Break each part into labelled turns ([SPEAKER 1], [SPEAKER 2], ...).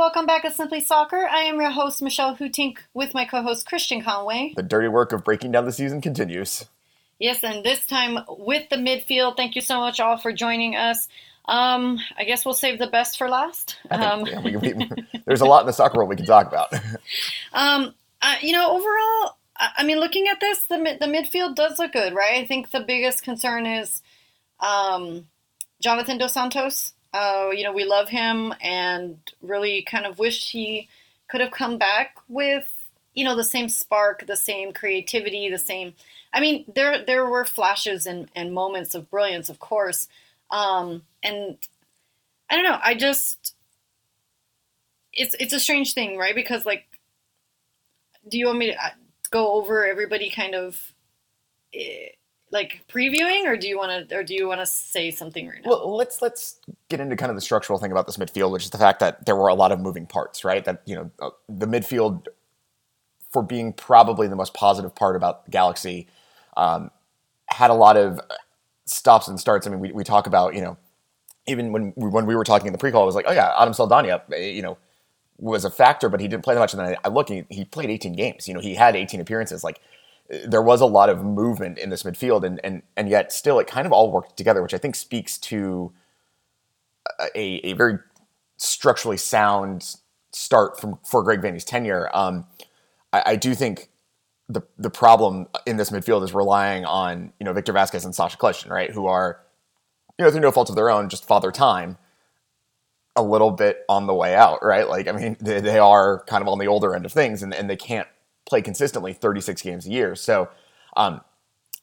[SPEAKER 1] welcome back to Simply Soccer. I am your host, Michelle Hootink, with my co host, Christian Conway.
[SPEAKER 2] The dirty work of breaking down the season continues.
[SPEAKER 1] Yes, and this time with the midfield. Thank you so much all for joining us. Um, I guess we'll save the best for last. Um,
[SPEAKER 2] yeah, we, we, there's a lot in the soccer world we can talk about.
[SPEAKER 1] um, uh, you know, overall, I mean, looking at this, the the midfield does look good, right? I think the biggest concern is um, Jonathan Dos Santos. Uh, you know, we love him and really kind of wish he could have come back with you know the same spark, the same creativity, the same. I mean, there there were flashes and, and moments of brilliance, of course, um, and I don't know. I just it's it's a strange thing, right? Because like, do you want me to uh, go over everybody kind of? Eh, like previewing, or do you want to, or do you want to say something right now?
[SPEAKER 2] Well, let's let's get into kind of the structural thing about this midfield, which is the fact that there were a lot of moving parts, right? That you know, uh, the midfield, for being probably the most positive part about Galaxy, um, had a lot of stops and starts. I mean, we, we talk about you know, even when we, when we were talking in the pre-call, it was like, oh yeah, Adam Saldana, eh, you know, was a factor, but he didn't play that much. And then I, I look, he, he played 18 games. You know, he had 18 appearances. Like there was a lot of movement in this midfield, and and and yet still it kind of all worked together, which I think speaks to a, a very structurally sound start from for Greg Vanney's tenure. Um, I, I, do think the the problem in this midfield is relying on you know Victor Vasquez and Sacha Kljestan, right, who are you know through no fault of their own, just father time. A little bit on the way out, right? Like, I mean, they, they are kind of on the older end of things, and, and they can't play consistently 36 games a year. So um,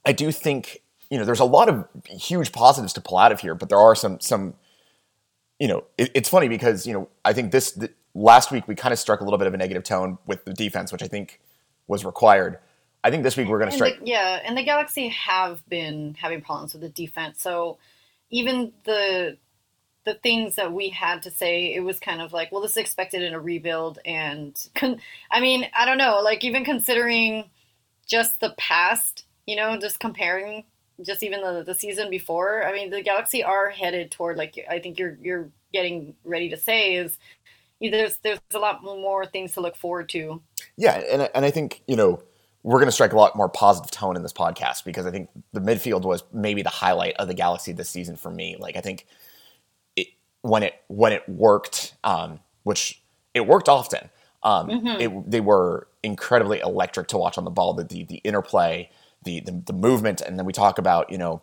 [SPEAKER 2] I do think you know there's a lot of huge positives to pull out of here, but there are some some you know it, it's funny because you know I think this the, last week we kind of struck a little bit of a negative tone with the defense, which I think was required. I think this week we're going to strike.
[SPEAKER 1] The, yeah, and the Galaxy have been having problems with the defense. So even the the things that we had to say, it was kind of like, well, this is expected in a rebuild. And con- I mean, I don't know, like even considering just the past, you know, just comparing just even the, the season before. I mean, the Galaxy are headed toward like I think you're you're getting ready to say is there's there's a lot more things to look forward to.
[SPEAKER 2] Yeah, and and I think you know we're going to strike a lot more positive tone in this podcast because I think the midfield was maybe the highlight of the Galaxy this season for me. Like I think when it when it worked, um, which it worked often. Um, mm-hmm. it, they were incredibly electric to watch on the ball. The the, the interplay, the, the, the movement, and then we talk about you know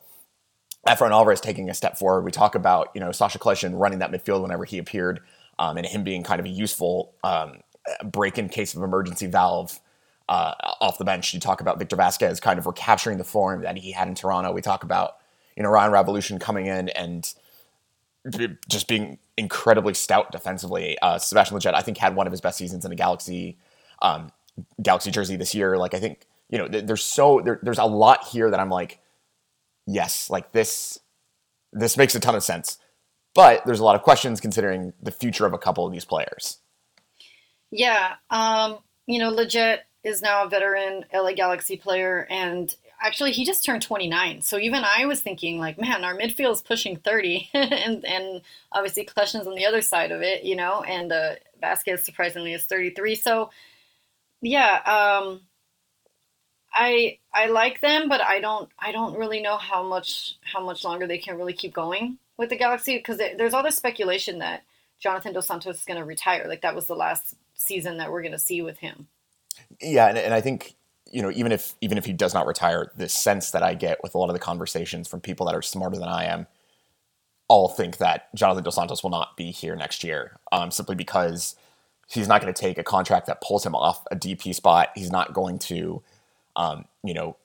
[SPEAKER 2] Efrain Alvarez taking a step forward. We talk about you know Sacha Kljestan running that midfield whenever he appeared, um, and him being kind of a useful um, break in case of emergency valve uh, off the bench. You talk about Victor Vasquez kind of recapturing the form that he had in Toronto. We talk about you know Rayan Raveloson coming in and just being incredibly stout defensively. Uh, Sebastian Lletget, I think, had one of his best seasons in a Galaxy um, Galaxy jersey this year. Like, I think you know, there's so there, there's a lot here that I'm like, yes, like this this makes a ton of sense. But there's a lot of questions considering the future of a couple of these players.
[SPEAKER 1] Yeah, um, you know, Lletget is now a veteran LA Galaxy player, and actually he just turned 29 so even i was thinking like man our midfield is pushing 30 and and obviously Kljestan's on the other side of it you know and uh Vasquez surprisingly is 33 so yeah um i i like them but i don't i don't really know how much how much longer they can really keep going with the galaxy because there's all this speculation that jonathan dos santos is going to retire like that was the last season that we're going to see with him.
[SPEAKER 2] Yeah and, and i think you know, even if even if he does not retire, the sense that I get with a lot of the conversations from people that are smarter than I am, all think that Jonathan Dos Santos will not be here next year, um, simply because he's not going to take a contract that pulls him off a DP spot. He's not going to, um, you know,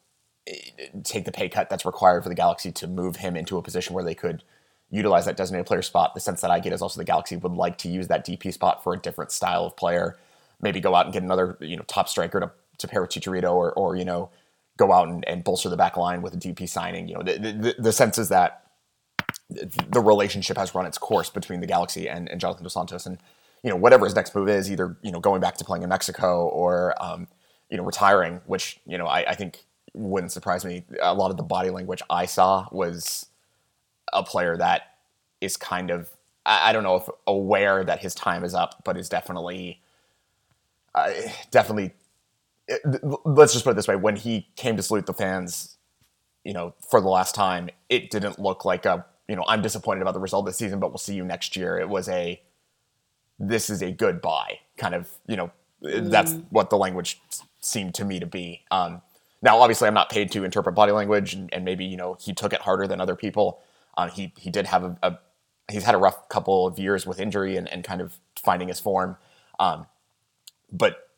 [SPEAKER 2] take the pay cut that's required for the Galaxy to move him into a position where they could utilize that designated player spot. The sense that I get is also the Galaxy would like to use that DP spot for a different style of player. Maybe go out and get another, you know, top striker to to pair with Chicharito or, or you know, go out and, and bolster the back line with a DP signing. You know, the, the, the sense is that the relationship has run its course between the Galaxy and, and Jonathan Dos Santos. And, you know, whatever his next move is, either, you know, going back to playing in Mexico or, um, you know, retiring, which, you know, I, I think wouldn't surprise me. A lot of the body language I saw was a player that is kind of I, I don't know if aware that his time is up, but is definitely, uh, definitely. Let's just put it this way: when he came to salute the fans, you know, for the last time, it didn't look like a you know I'm disappointed about the result this season, but we'll see you next year. It was a this is a goodbye kind of you know mm. that's what the language seemed to me to be. Um, now, obviously, I'm not paid to interpret body language, and, and maybe you know he took it harder than other people. Uh, he he did have a, a, he's had a rough couple of years with injury and, and kind of finding his form. Um, but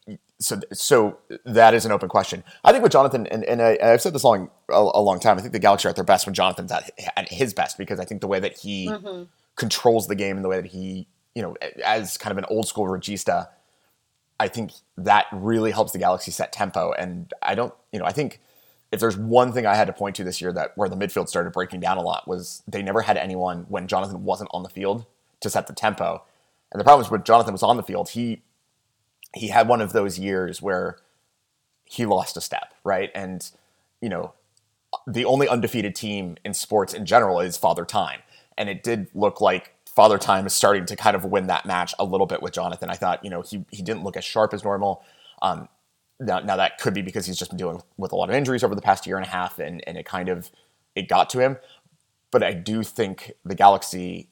[SPEAKER 2] so so that is an open question. I think with Jonathan, and, and I, have said this long a, a, long time. I think the Galaxy are at their best when Jonathan's at, at his best because I think the way that he mm-hmm. controls the game and the way that he you know as kind of an old school regista I think that really helps the Galaxy set tempo. And I don't, you know, I think if there's one thing I had to point to this year that where the midfield started breaking down a lot was they never had anyone when Jonathan wasn't on the field to set the tempo. And the problem is when Jonathan was on the field, he he had one of those years where he lost a step, right? And you know, the only undefeated team in sports in general is Father Time. And it did look like Father Time is starting to kind of win that match a little bit with Jonathan. I thought, you know, he he didn't look as sharp as normal. Um, now, now that could be because he's just been dealing with a lot of injuries over the past year and a half, and and it kind of it got to him. But I do think the Galaxy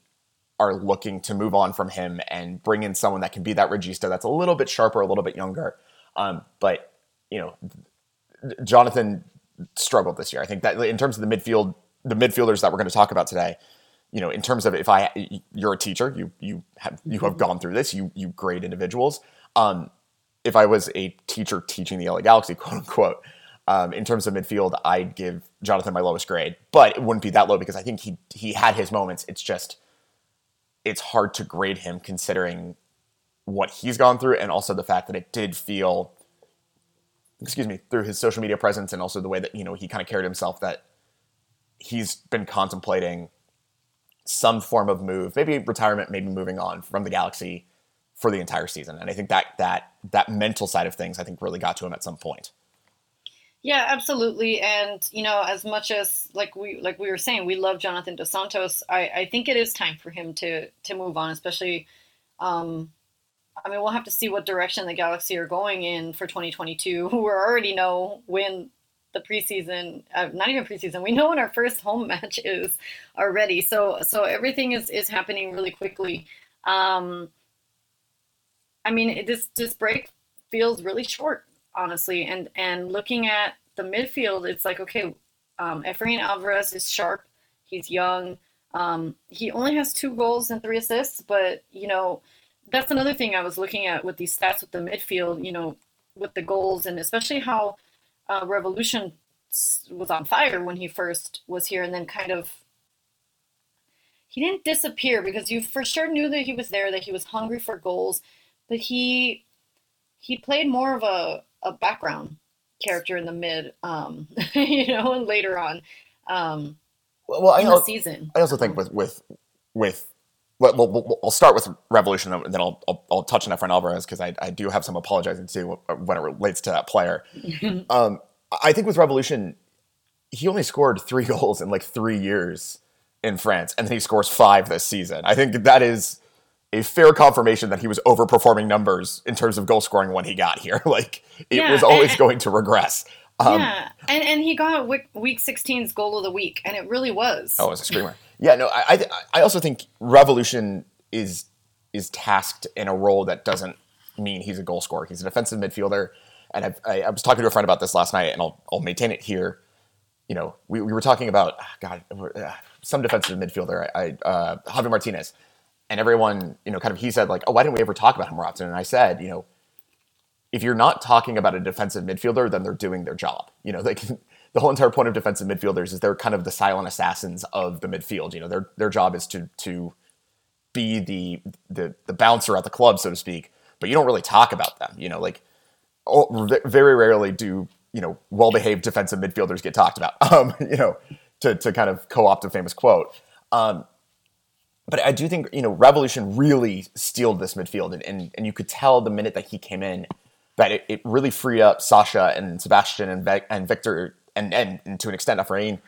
[SPEAKER 2] are looking to move on from him and bring in someone that can be that regista that's a little bit sharper, a little bit younger. Um, but you know, Jonathan struggled this year. I think that in terms of the midfield, the midfielders that we're going to talk about today, you know, in terms of if I you're a teacher, you you have you have gone through this, you you grade individuals. Um, if I was a teacher teaching the LA Galaxy, quote unquote, um, in terms of midfield, I'd give Jonathan my lowest grade, but it wouldn't be that low because I think he he had his moments. It's just it's hard to grade him considering what he's gone through and also the fact that it did feel excuse me through his social media presence and also the way that you know he kind of carried himself that he's been contemplating some form of move, maybe retirement, maybe moving on from the Galaxy for the entire season. And I think that that that mental side of things, I think, really got to him at some point.
[SPEAKER 1] Yeah, absolutely. And you know, as much as like we like we were saying, we love Jonathan Dos Santos. I, I think it is time for him to to move on, especially. Um, I mean, we'll have to see what direction the Galaxy are going in for 2022. We already know when the preseason, uh, not even preseason. We know when our first home match is already. So so everything is is happening really quickly. Um, I mean, this this break feels really short, honestly. And and looking at the midfield, it's like okay, um, Efrain Alvarez is sharp. He's young. Um, he only has two goals and three assists, but you know that's another thing I was looking at with these stats with the midfield. You know, with the goals and especially how uh, Raveloson was on fire when he first was here, and then kind of he didn't disappear because you for sure knew that he was there, that he was hungry for goals, but he he played more of a, a background character in the mid, um, you know, and later on um,
[SPEAKER 2] well,
[SPEAKER 1] in
[SPEAKER 2] I,
[SPEAKER 1] the season.
[SPEAKER 2] I also think with with with well, we'll, we'll start with Raveloson, and then I'll, I'll, I'll touch on Efrain Alvarez because I, I do have some apologizing to when it relates to that player. um, I think with Raveloson, he only scored three goals in like three years in France, and then he scores five this season. I think that is a fair confirmation that he was overperforming numbers in terms of goal scoring when he got here. like it yeah, was always and, going to regress.
[SPEAKER 1] Um, yeah, and and he got week 16's goal of the week, and it really was.
[SPEAKER 2] Oh, it was a screamer. Yeah, no, I, I, I also think Raveloson is is tasked in a role that doesn't mean he's a goal scorer. He's a defensive midfielder, and I, I, I was talking to a friend about this last night, and I'll I'll maintain it here. You know, we, we were talking about ah, God, uh, some defensive midfielder, I, uh, Javi Martinez, and everyone, you know, kind of he said like, oh, why didn't we ever talk about him more often? And I said, you know, if you're not talking about a defensive midfielder, then they're doing their job. You know, like the whole entire point of defensive midfielders is they're kind of the silent assassins of the midfield. You know, their their job is to to be the the the bouncer at the club, so to speak. But you don't really talk about them. You know, like very rarely do you know well behaved defensive midfielders get talked about. Um, you know, to to kind of co opt a famous quote. Um, but I do think you know Raveloson really steeled this midfield, and, and and you could tell the minute that he came in that it, it really freed up Sacha and Sebastian and, and Victor and, and, and to an extent Efrain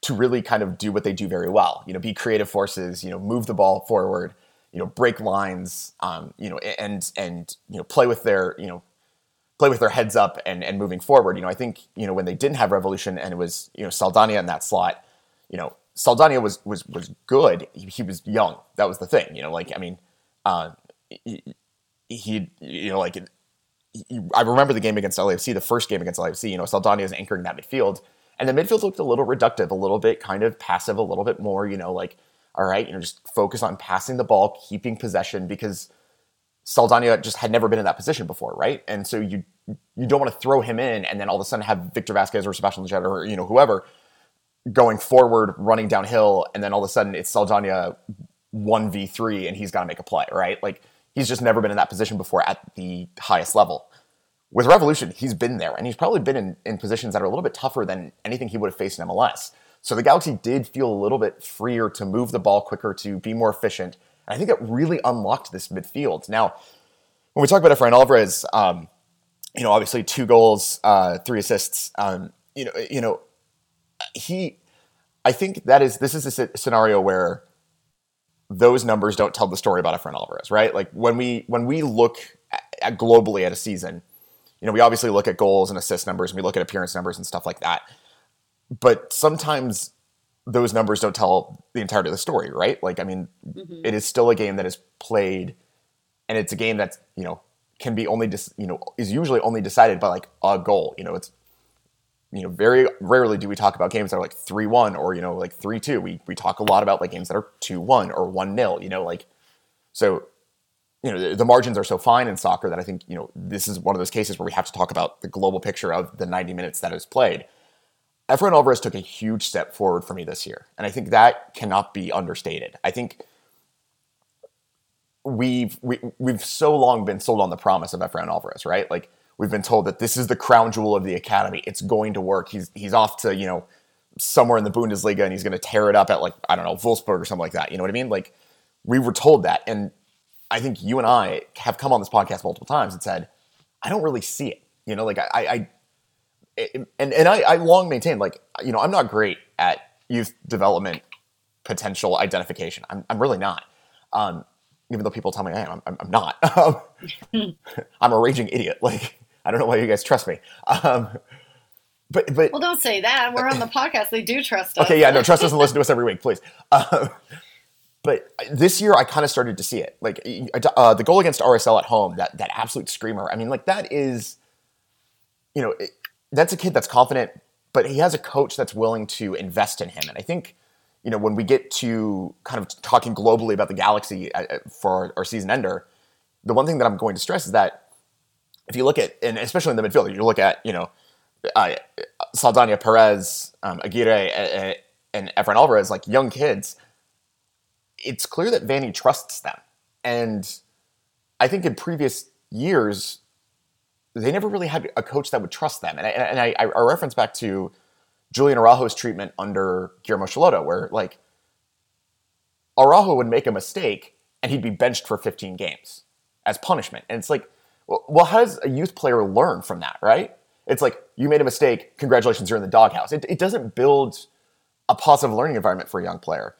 [SPEAKER 2] to really kind of do what they do very well. You know, be creative forces. You know, move the ball forward. you know, break lines, um, you know, and and you know, play with their you know, play with their heads up and and moving forward. You know, I think you know when they didn't have Raveloson and it was you know Saldana in that slot, you know, Saldana was was was good. He, he was young. That was the thing. You know, like I mean, uh, he, he you know like. He, I remember the game against LAFC, the first game against LAFC. You know, Saldana is anchoring that midfield, and the midfield looked a little reductive, a little bit kind of passive, a little bit more. You know, like all right, you know, just focus on passing the ball, keeping possession, because Saldana just had never been in that position before, right? And so you you don't want to throw him in and then all of a sudden have Victor Vasquez or Sebastian Lletget or you know whoever going forward, running downhill, and then all of a sudden it's v three and he's got to make a play, right? Like he's just never been in that position before at the highest level. With Raveloson, he's been there, and he's probably been in, in positions that are a little bit tougher than anything he would have faced in MLS. So the Galaxy did feel a little bit freer to move the ball quicker, to be more efficient. And I think it really unlocked this midfield. Now, when we talk about Efrain Alvarez, um, you know, obviously two goals, uh, three assists. Um, you know, you know, he. I think that is this is a scenario where those numbers don't tell the story about Efrain Alvarez, right? Like when we when we look at, at globally at a season, you know, we obviously look at goals and assist numbers, and we look at appearance numbers and stuff like that but sometimes those numbers don't tell the entirety of the story, right? Like, I mean, mm-hmm. it is still a game that is played, and it's a game that's you know can be only dis- you know is usually only decided by like a goal. You know, it's you know very rarely do we talk about games that are like three one or you know like three two. We we talk a lot about like games that are two one or one nil. You know, like so. You know the, the margins are so fine in soccer that I think you know this is one of those cases where we have to talk about the global picture of the 90 minutes that is played Efrain Alvarez took a huge step forward for me this year. And I think that cannot be understated. I think we've we, have we have so long been sold on the promise of Efrain Alvarez, right? Like we've been told that this is the crown jewel of the academy. It's going to work. He's he's off to, you know, somewhere in the Bundesliga and he's going to tear it up at like I don't know, Wolfsburg or something like that. You know what I mean? Like we were told that and I think you and I have come on this podcast multiple times and said, I don't really see it. You know, like I, I and and I, I long maintained like you know I'm not great at youth development potential identification. I'm I'm really not. Um, even though people tell me I am, I'm, I'm not. I'm a raging idiot. Like I don't know why you guys trust me. Um, but but
[SPEAKER 1] well, don't say that. We're on the podcast. They do trust us.
[SPEAKER 2] Okay, yeah, no, trust us and listen to us every week, please. Um, but this year, I kind of started to see it. Like uh, the goal against RSL at home, that that absolute screamer. I mean, like that is, you know, it, that's a kid that's confident, but he has a coach that's willing to invest in him. And I think, you know, when we get to kind of talking globally about the Galaxy uh, uh, for our season ender, the one thing that I'm going to stress is that if you look at, and especially in the midfield, you look at, you know, uh, Saldana, Perez, um, Aguirre, uh, and Efrain Alvarez, like young kids, it's clear that Vanney trusts them. And I think in previous years, they never really had a coach that would trust them. And I, and I, I reference back to Julian Araujo's treatment under Guillermo Schelotto, where like Araujo would make a mistake and he'd be benched for 15 games as punishment. And it's like, well, how does a youth player learn from that, right? It's like, you made a mistake, congratulations, you're in the doghouse. It, it doesn't build a positive learning environment for a young player.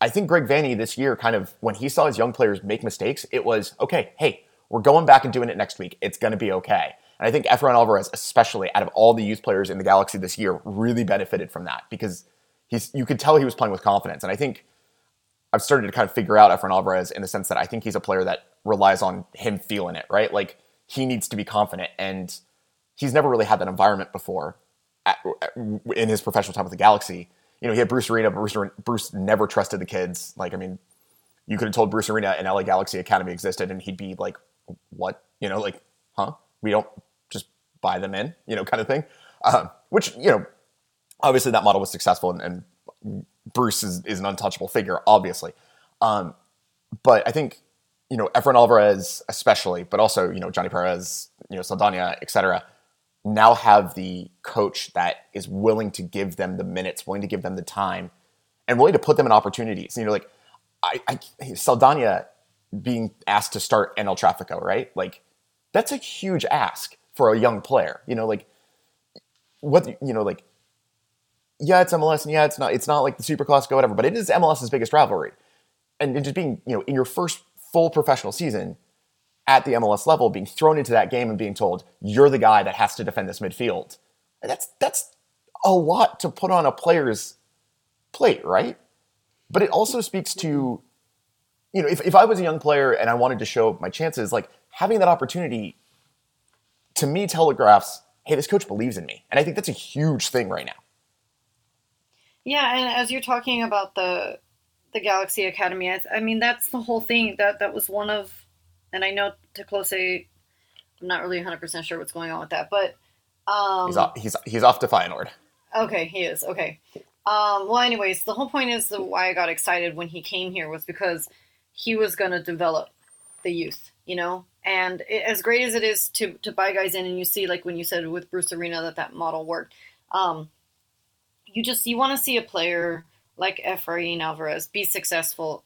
[SPEAKER 2] I think Greg Vanney this year, kind of, when he saw his young players make mistakes, it was, okay, hey, we're going back and doing it next week. It's going to be okay. And I think Efrain Alvarez, especially out of all the youth players in the Galaxy this year, really benefited from that because he's you could tell he was playing with confidence. And I think I've started to kind of figure out Efrain Alvarez in the sense that I think he's a player that relies on him feeling it, right? Like he needs to be confident, and he's never really had that environment before at, in his professional time with the Galaxy. You know, he had Bruce Arena, but Bruce, Bruce never trusted the kids. Like, I mean, you could have told Bruce Arena an LA Galaxy Academy existed, and he'd be like what? You know, like, huh? We don't just buy them in, you know, kind of thing. Um, which, you know, obviously that model was successful and, and Bruce is, is, an untouchable figure, obviously. Um, but I think, you know, Efrain Alvarez especially, but also, you know, Johnny Perez, you know, Saldana, etc., now have the coach that is willing to give them the minutes, willing to give them the time, and willing to put them in opportunities. You know, like I, I Saldana being asked to start El Tráfico, right? Like that's a huge ask for a young player. You know, like what you know, like yeah, it's MLS and yeah, it's not it's not like the Super Classico, whatever, but it is MLS's biggest rivalry. and just being you know in your first full professional season at the MLS level, being thrown into that game and being told you're the guy that has to defend this midfield. That's that's a lot to put on a player's plate, right? But it also speaks to, you know, if, if I was a young player and I wanted to show my chances, like having that opportunity to me telegraphs, hey, this coach believes in me. And I think that's a huge thing right now.
[SPEAKER 1] Yeah, and as you're talking about the the Galaxy Academy, I, I mean that's the whole thing. That that was one of, and I know Te I'm not really 100 percent sure what's going on with that, but um,
[SPEAKER 2] he's off, he's he's off to Feyenoord.
[SPEAKER 1] Okay, he is okay. Um, well, anyways, the whole point is the why I got excited when he came here was because he was going to develop the youth, you know. And it, as great as it is to to buy guys in, and you see like when you said with Bruce Arena that that model worked, um, you just you want to see a player like Efrain Alvarez be successful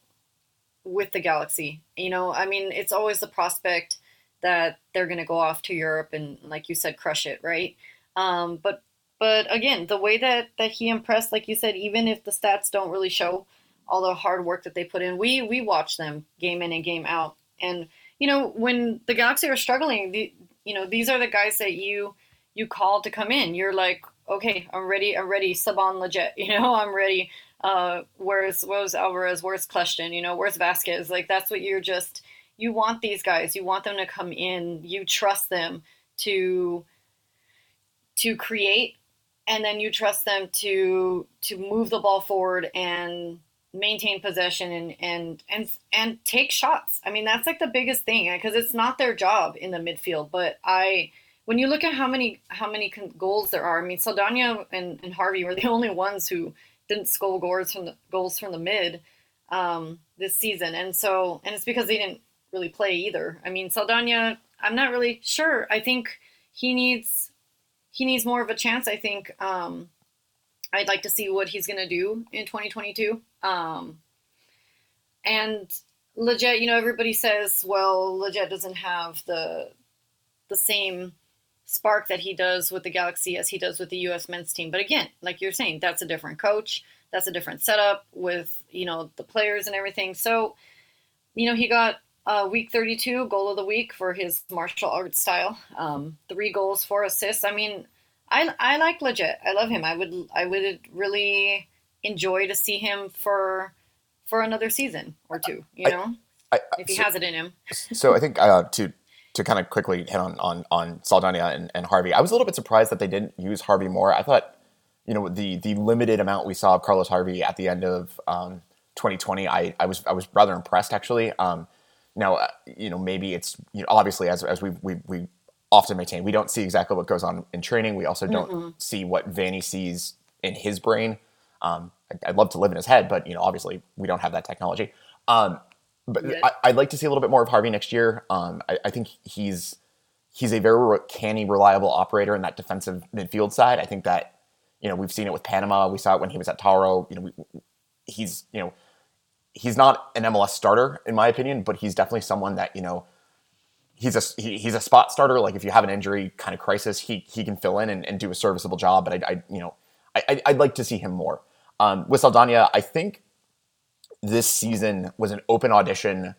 [SPEAKER 1] with the Galaxy. You know, I mean, it's always the prospect that they're going to go off to Europe and, like you said, crush it, right? Um, but but again, the way that that he impressed, like you said, even if the stats don't really show all the hard work that they put in, we we watch them game in and game out. And you know, when the Galaxy are struggling, the you know these are the guys that you you call to come in. You're like, okay, I'm ready. I'm ready. Saban legit, You know, I'm ready. Uh, where's where's Alvarez? Where's Kljestan? You know, where's Vasquez? Like that's what you're just. You want these guys. You want them to come in. You trust them to to create and then you trust them to to move the ball forward and maintain possession and and and and take shots. I mean, that's like the biggest thing because it's not their job in the midfield. But I, when you look at how many how many goals there are, I mean, Saldana and, and Harvey were the only ones who didn't score goals from the goals from the mid um, this season, and so and it's because they didn't really play either. I mean, Saldana, I'm not really sure. I think he needs he needs more of a chance. I think um, I'd like to see what he's going to do in 2022. Um, and Lletget, you know, everybody says, well, Lletget doesn't have the the same spark that he does with the Galaxy as he does with the U.S. men's team. But again, like you're saying, that's a different coach. That's a different setup with you know the players and everything. So, you know, he got uh, week 32 goal of the week for his martial arts style. Um, three goals, four assists. I mean, I I like Lletget. I love him. I would I would really enjoy to see him for for another season or two. You know, I, I, if he so, has it in him.
[SPEAKER 2] so I think uh, to to kind of quickly hit on on on Saldana and, and Harvey, I was a little bit surprised that they didn't use Harvey more. I thought, you know, the the limited amount we saw of Carlos Harvey at the end of um, 2020, I I was I was rather impressed actually. Um, now, uh, you know, maybe it's you know, obviously as as we we we often maintain, we don't see exactly what goes on in training. We also don't mm-hmm. see what Vanney sees in his brain. Um, I'd love to live in his head, but you know, obviously, we don't have that technology. Um, but I, would like to see a little bit more of Harvey next year. Um, I, I, think he's he's a very canny, reliable operator in that defensive midfield side. I think that you know we've seen it with Panama. We saw it when he was at Tauro. You know, we, he's you know he's not an MLS starter in my opinion, but he's definitely someone that you know he's a he, he's a spot starter. Like if you have an injury kind of crisis, he he can fill in and, and do a serviceable job. But I, I you know I, I'd like to see him more. Um, with Saldana, I think this season was an open audition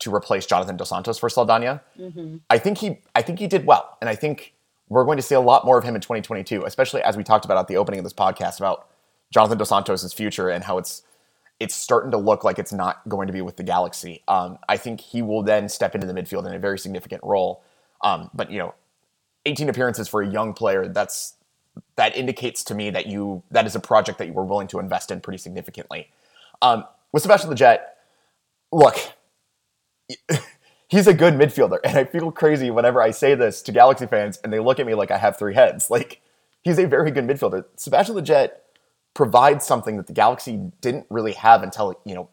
[SPEAKER 2] to replace Jonathan Dos Santos for Saldana. Mm-hmm. I think he I think he did well, and I think we're going to see a lot more of him in 2022, especially as we talked about at the opening of this podcast about Jonathan Dos Santos' future and how it's it's starting to look like it's not going to be with the Galaxy. Um, I think he will then step into the midfield in a very significant role. Um, but you know, 18 appearances for a young player that's that indicates to me that you that is a project that you were willing to invest in pretty significantly. Um, with Sebastian Lletget, look, he's a good midfielder, and I feel crazy whenever I say this to Galaxy fans, and they look at me like I have three heads. Like he's a very good midfielder. Sebastian Lletget provides something that the Galaxy didn't really have until you know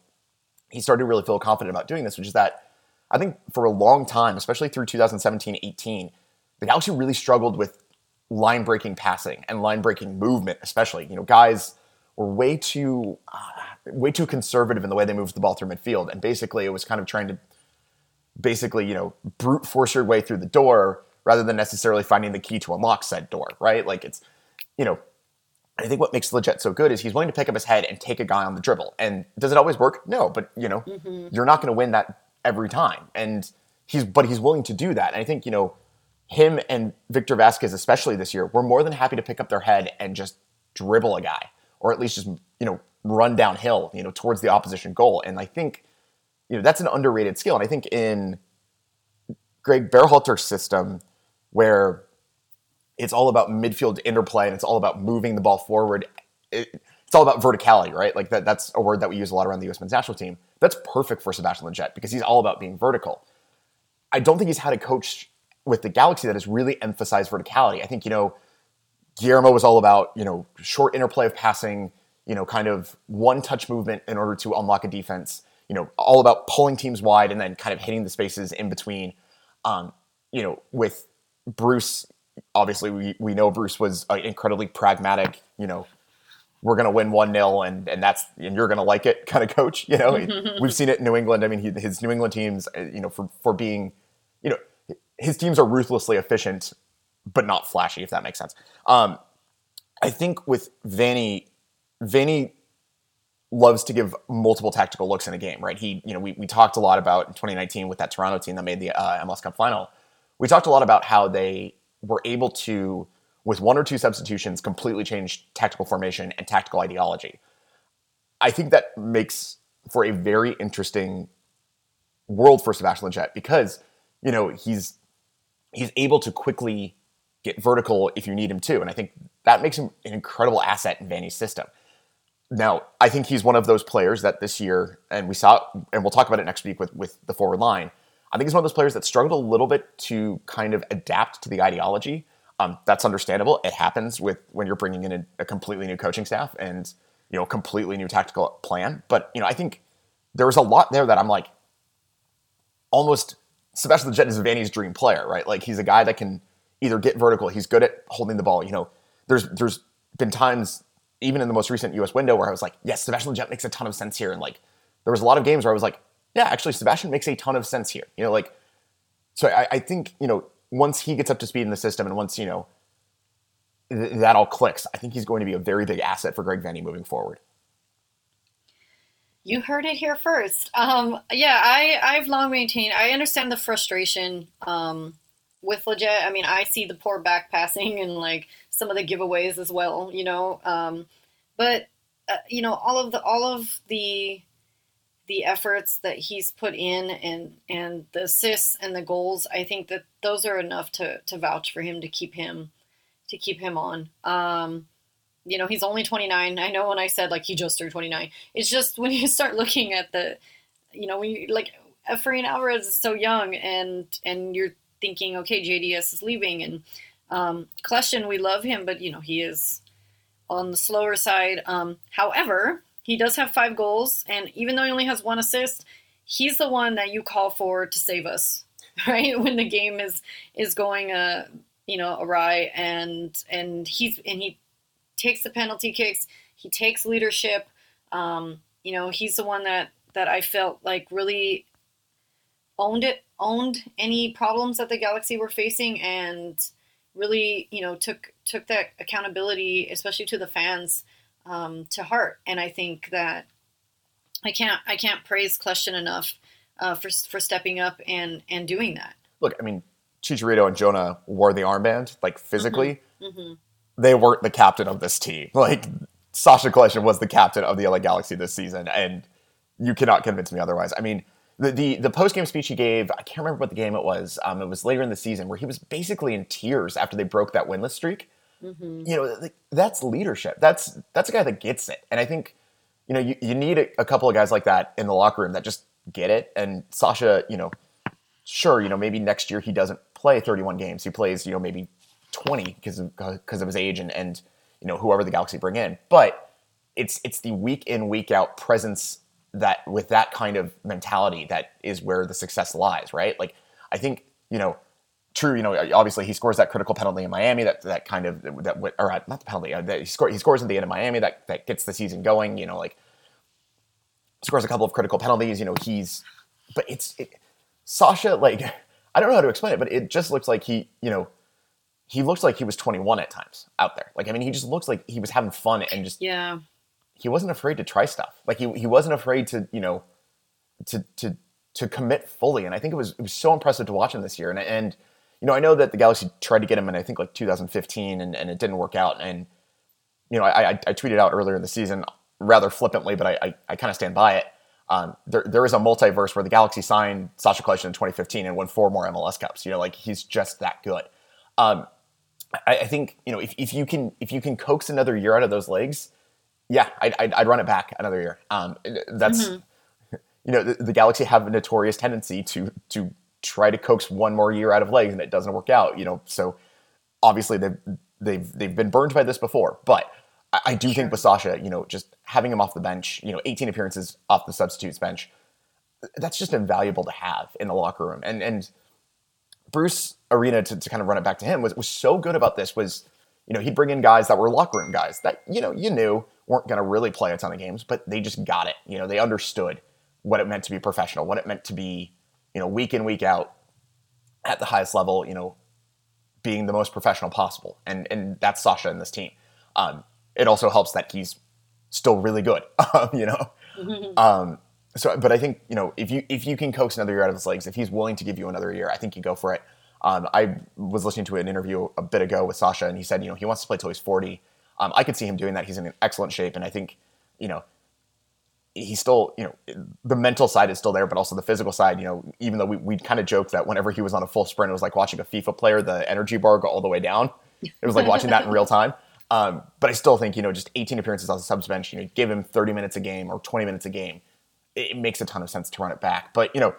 [SPEAKER 2] he started to really feel confident about doing this, which is that I think for a long time, especially through 2017-18, the Galaxy really struggled with line breaking passing and line breaking movement, especially. You know, guys were way too uh, way too conservative in the way they moved the ball through midfield, and basically it was kind of trying to basically you know brute force your way through the door rather than necessarily finding the key to unlock said door, right? Like it's you know I think what makes Lletget so good is he's willing to pick up his head and take a guy on the dribble. And does it always work? No, but you know, mm-hmm. you're not going to win that every time. And he's but he's willing to do that. And I think you know him and Victor Vasquez, especially this year, were more than happy to pick up their head and just dribble a guy, or at least just you know run downhill, you know, towards the opposition goal. And I think you know that's an underrated skill. And I think in Greg Berhalter's system, where it's all about midfield interplay and it's all about moving the ball forward. It, it's all about verticality, right? Like that, that's a word that we use a lot around the U.S. men's national team. That's perfect for Sebastian Lletget because he's all about being vertical. I don't think he's had a coach with the Galaxy that has really emphasized verticality. I think, you know, Guillermo was all about, you know, short interplay of passing, you know, kind of one touch movement in order to unlock a defense, you know, all about pulling teams wide and then kind of hitting the spaces in between. Um, you know, with Bruce, obviously we, we know Bruce was incredibly pragmatic, you know, we're going to win 1-0 and, and that's, and you're going to like it kind of coach, you know, we've seen it in New England. I mean, he, his New England teams, uh, you know, for, for being, you know, his teams are ruthlessly efficient, but not flashy, if that makes sense. Um, I think with Vanney, Vanney loves to give multiple tactical looks in a game, right? He, you know, we, we talked a lot about in 2019 with that Toronto team that made the uh, MLS Cup final. We talked a lot about how they were able to, with one or two substitutions, completely change tactical formation and tactical ideology. I think that makes for a very interesting world for Sebastian Lletget because, you know, he's he's able to quickly get vertical if you need him to. And I think that makes him an incredible asset in Vanney's system. Now, I think he's one of those players that this year, and we saw, and we'll talk about it next week with, with the forward line. I think he's one of those players that struggled a little bit to kind of adapt to the ideology. Um, that's understandable. It happens with when you're bringing in a, a, completely new coaching staff and you know completely new tactical plan. But you know, I think there was a lot there that I'm like, almost Sebastian Lletget is Vanney's dream player, right? Like he's a guy that can either get vertical. He's good at holding the ball. You know, there's there's been times even in the most recent U.S. window where I was like, yes, Sebastian Lletget makes a ton of sense here, and like there was a lot of games where I was like, yeah, actually, Sebastian makes a ton of sense here. You know, like, so I, I think, you know, once he gets up to speed in the system and once, you know, th- that all clicks, I think he's going to be a very big asset for Greg Vanney moving forward.
[SPEAKER 1] You heard it here first. Um, yeah, I, I've long maintained, I understand the frustration um, with Lletget. I mean, I see the poor back passing and like some of the giveaways as well, you know. Um, but, uh, you know, all of the, all of the, the efforts that he's put in and and the assists and the goals, I think that those are enough to to vouch for him to keep him to keep him on. Um, you know, he's only 29. I know when I said like he just turned 29, it's just when you start looking at the, you know, when you like Efrain Alvarez is so young and and you're thinking, okay, JDS is leaving and um, Kljestan, we love him, but you know he is on the slower side. Um, however, he does have five goals, and even though he only has one assist, he's the one that you call for to save us, right? When the game is is going uh you know awry, and and he's and he takes the penalty kicks, he takes leadership. Um, you know, he's the one that that I felt like really owned it, owned any problems that the Galaxy were facing, and really you know took took that accountability, especially to the fans um, to heart. And I think that I can't I can't praise Kljestan enough uh, for for stepping up and and doing that.
[SPEAKER 2] Look, I mean, Chicharito and Jonah wore the armband like physically. Mm-hmm. Mm-hmm. They weren't the captain of this team. Like Sacha Kljestan was the captain of the LA Galaxy this season, and you cannot convince me otherwise. I mean. The, the, the post game speech he gave, I can't remember what the game it was. Um, it was later in the season where he was basically in tears after they broke that winless streak Mm-hmm. You know, like, that's leadership. That's that's a guy that gets it. And I think, you know, you, you need a, a couple of guys like that in the locker room that just get it. And Sacha, you know, sure, you know, maybe next year he doesn't play 31 games. He plays, you know, maybe 20 because of, because of his age and, and, you know, whoever the Galaxy bring in. But it's, it's the week in, week out presence that with that kind of mentality that is where the success lies, right? Like, I think, you know, true, you know, obviously he scores that critical penalty in Miami that that kind of that or uh, not the penalty uh, that he, score, he scores in the end of Miami that that gets the season going. You know, like scores a couple of critical penalties. You know, he's but it's it, Sacha like I don't know how to explain it, but it just looks like he you know he looks like he was 21 at times out there. Like I mean, he just looks like he was having fun and just
[SPEAKER 1] yeah.
[SPEAKER 2] He wasn't afraid to try stuff. Like he he wasn't afraid to you know to to to commit fully. And I think it was it was so impressive to watch him this year. And and you know I know that the Galaxy tried to get him in I think like 2015 and, and it didn't work out. And you know I, I, I tweeted out earlier in the season rather flippantly, but I I, I kind of stand by it. Um, there, there is a multiverse where the Galaxy signed Sacha Kljestan in 2015 and won four more MLS Cups. You know, like he's just that good. Um, I, I, think you know if, if you can if you can coax another year out of those legs, yeah, I'd, I'd, I'd run it back another year. Um, that's mm-hmm. you know the, the, Galaxy have a notorious tendency to to try to coax one more year out of legs and it doesn't work out. You know, so obviously they've they've they've been burned by this before, but I, I do sure. think with Sacha, you know, just having him off the bench, you know, 18 appearances off the substitutes bench, that's just invaluable to have in the locker room. And and Bruce Arena to, to kind of run it back to him was was so good about this was you know he'd bring in guys that were locker room guys that you know you knew weren't going to really play a ton of games, but they just got it. You know they understood what it meant to be professional, what it meant to be you know week in week out at the highest level. You know being the most professional possible, and and that's Sacha and this team. Um, it also helps that he's still really good. you know. Um, so, but I think you know if you if you can coax another year out of his legs, if he's willing to give you another year, I think you go for it. Um, I was listening to an interview a bit ago with Sacha, and he said you know he wants to play till he's forty. Um, I could see him doing that. He's in excellent shape, and I think you know he's still you know the mental side is still there, but also the physical side. You know, even though we we kind of joked that whenever he was on a full sprint, it was like watching a FIFA player, the energy bar go all the way down. It was like watching that in real time. Um, but I still think you know just 18 appearances on the subs bench. You know, give him 30 minutes a game or 20 minutes a game it makes a ton of sense to run it back. But you know,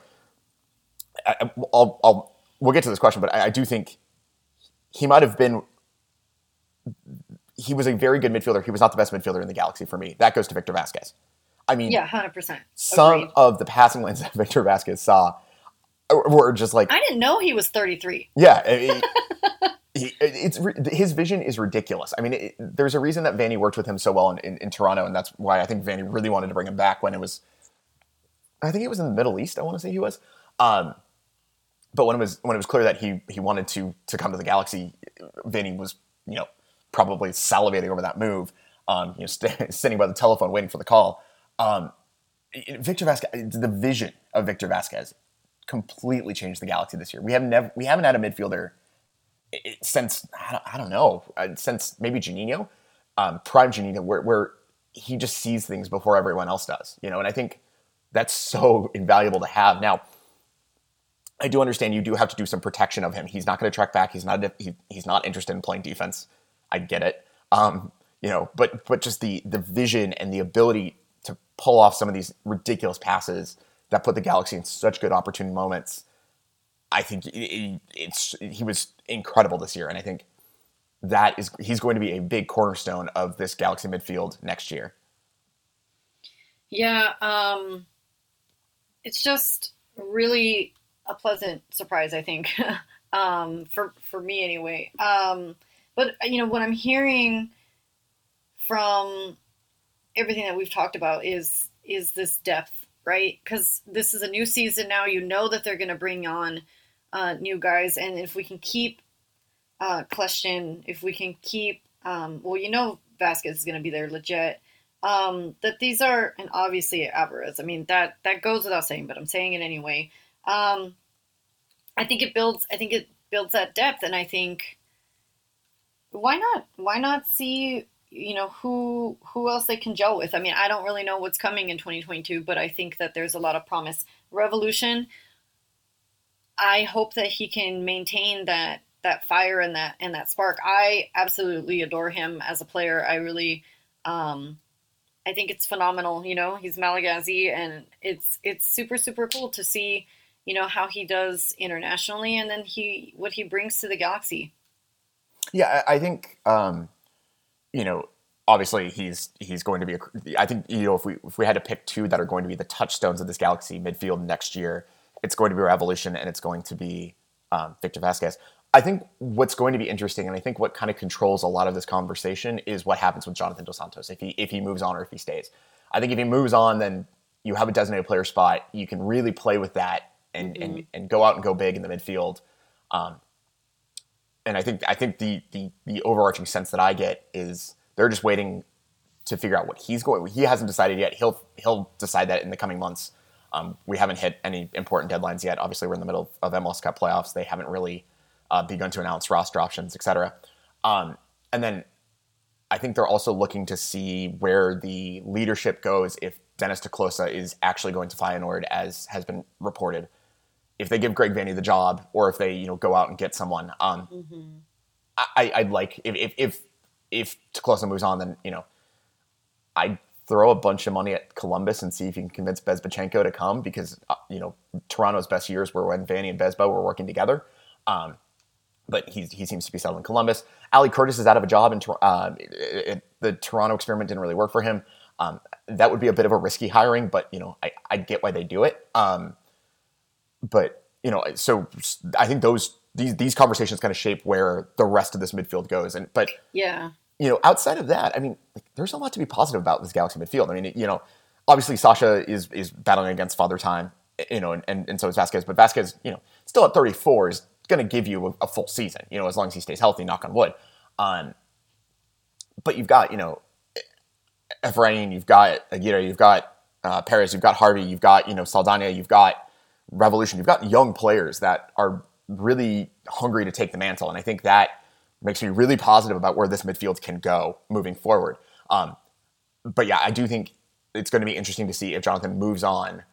[SPEAKER 2] I, will I'll we'll get to this question, but I, I do think he might have been. He was a very good midfielder. He was not the best midfielder in the galaxy for me. That goes to Victor Vasquez. I mean,
[SPEAKER 1] yeah, hundred percent.
[SPEAKER 2] Some of the passing lanes that Victor Vasquez saw were just like
[SPEAKER 1] I didn't know he was thirty three.
[SPEAKER 2] Yeah. It, it, it's his vision is ridiculous. I mean, it, there's a reason that Vanney worked with him so well in, in, in, Toronto, and that's why I think Vanney really wanted to bring him back when it was I think it was in the Middle East. I want to say he was. Um, but when it was when it was clear that he he wanted to to come to the Galaxy, Vanney was you know probably salivating over that move. You know, st- sitting by the telephone waiting for the call. Um, Victor Vasquez, the vision of Victor Vasquez completely changed the Galaxy this year. We have never we haven't had a midfielder since I don't know uh, since maybe Juninho, um, prime Juninho, where where he just sees things before everyone else does. You know, and I think that's so invaluable to have. Now, I do understand you do have to do some protection of him. He's not going to track back. He's not he, he's not interested in playing defense. I get it. Um, you know, but but just the the vision and the ability to pull off some of these ridiculous passes that put the Galaxy in such good opportune moments. I think it, it's he was incredible this year, and I think that is he's going to be a big cornerstone of this Galaxy midfield next year.
[SPEAKER 1] Yeah, um, it's just really a pleasant surprise, I think, um, for for me anyway. Um, but you know what I'm hearing from everything that we've talked about is is this depth, right? Because this is a new season now. You know that they're going to bring on uh, new guys, and if we can keep uh, Kljestan, if we can keep, um, well, you know, Vasquez is going to be there Lletget um, that these are, and obviously Alvarez. I mean that that goes without saying, but I'm saying it anyway. Um, I think it builds. I think it builds that depth, and I think why not? Why not see you know who who else they can gel with? I mean, I don't really know what's coming in 2022, but I think that there's a lot of promise. Raveloson. I hope that he can maintain that that fire and that and that spark. I absolutely adore him as a player. I really um, I think it's phenomenal. You know, he's Malagasy, and it's it's super super cool to see, you know, how he does internationally, and then he what he brings to the galaxy.
[SPEAKER 2] Yeah, I think um, you know, obviously he's he's going to be. A, I think you know if we if we had to pick two that are going to be the touchstones of this galaxy midfield next year, it's going to be Raveloson and it's going to be um, Victor Vasquez. I think what's going to be interesting, and I think what kind of controls a lot of this conversation, is what happens with Jonathan Dos Santos if he if he moves on or if he stays. I think if he moves on, then you have a designated player spot. You can really play with that and mm-hmm. and, and go out and go big in the midfield. Um, and I think I think the, the the overarching sense that I get is they're just waiting to figure out what he's going. He hasn't decided yet. He'll he'll decide that in the coming months. Um, we haven't hit any important deadlines yet. Obviously, we're in the middle of MLS Cup playoffs. They haven't really uh, begun to announce roster options, etc. Um, and then I think they're also looking to see where the leadership goes if Dennis te Kloese is actually going to Feyenoord, as has been reported. If they give Greg Vanney the job, or if they you know go out and get someone, um, mm-hmm. I, would like if if if, if moves on, then you know I'd throw a bunch of money at Columbus and see if you can convince Bezbatchenko to come because uh, you know Toronto's best years were when Vanney and Bezba were working together. Um, but he, he seems to be settled in Columbus. Ali Curtis is out of a job, and uh, the Toronto experiment didn't really work for him. Um, that would be a bit of a risky hiring, but you know I, I get why they do it. Um, but you know, so I think those these these conversations kind of shape where the rest of this midfield goes. And but
[SPEAKER 1] yeah,
[SPEAKER 2] you know, outside of that, I mean, like, there's a lot to be positive about this Galaxy midfield. I mean, you know, obviously Sacha is is battling against father time, you know, and, and, and so is Vasquez. but Vasquez, you know, still at 34 is going to give you a, a, full season, you know, as long as he stays healthy, knock on wood. Um, but you've got, you know, Efrain, you've got Aguirre, you've got uh, Perez, you've got Harvey, you've got, you know, Saldana, you've got Raveloson, you've got young players that are really hungry to take the mantle. And I think that makes me really positive about where this midfield can go moving forward. Um, but yeah, I do think it's going to be interesting to see if Jonathan moves on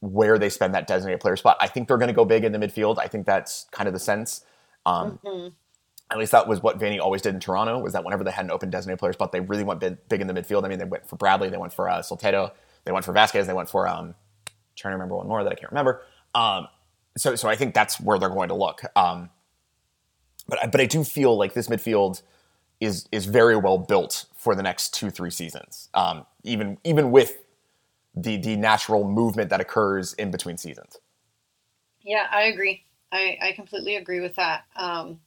[SPEAKER 2] where they spend that designated player spot. I think they're going to go big in the midfield. I think that's kind of the sense. Um, mm-hmm. At least that was what Vanney always did in Toronto. Was that whenever they had an open designated player spot, they really went big, big in the midfield. I mean, they went for Bradley, they went for uh, they went for Vasquez, they went for um, trying to remember one more that I can't remember. Um, so, so I think that's where they're going to look. Um, but but I do feel like this midfield is is very well built for the next two three seasons. Um, even even with the the natural movement that occurs in between seasons.
[SPEAKER 1] Yeah, I agree. I, I completely agree with that. Um,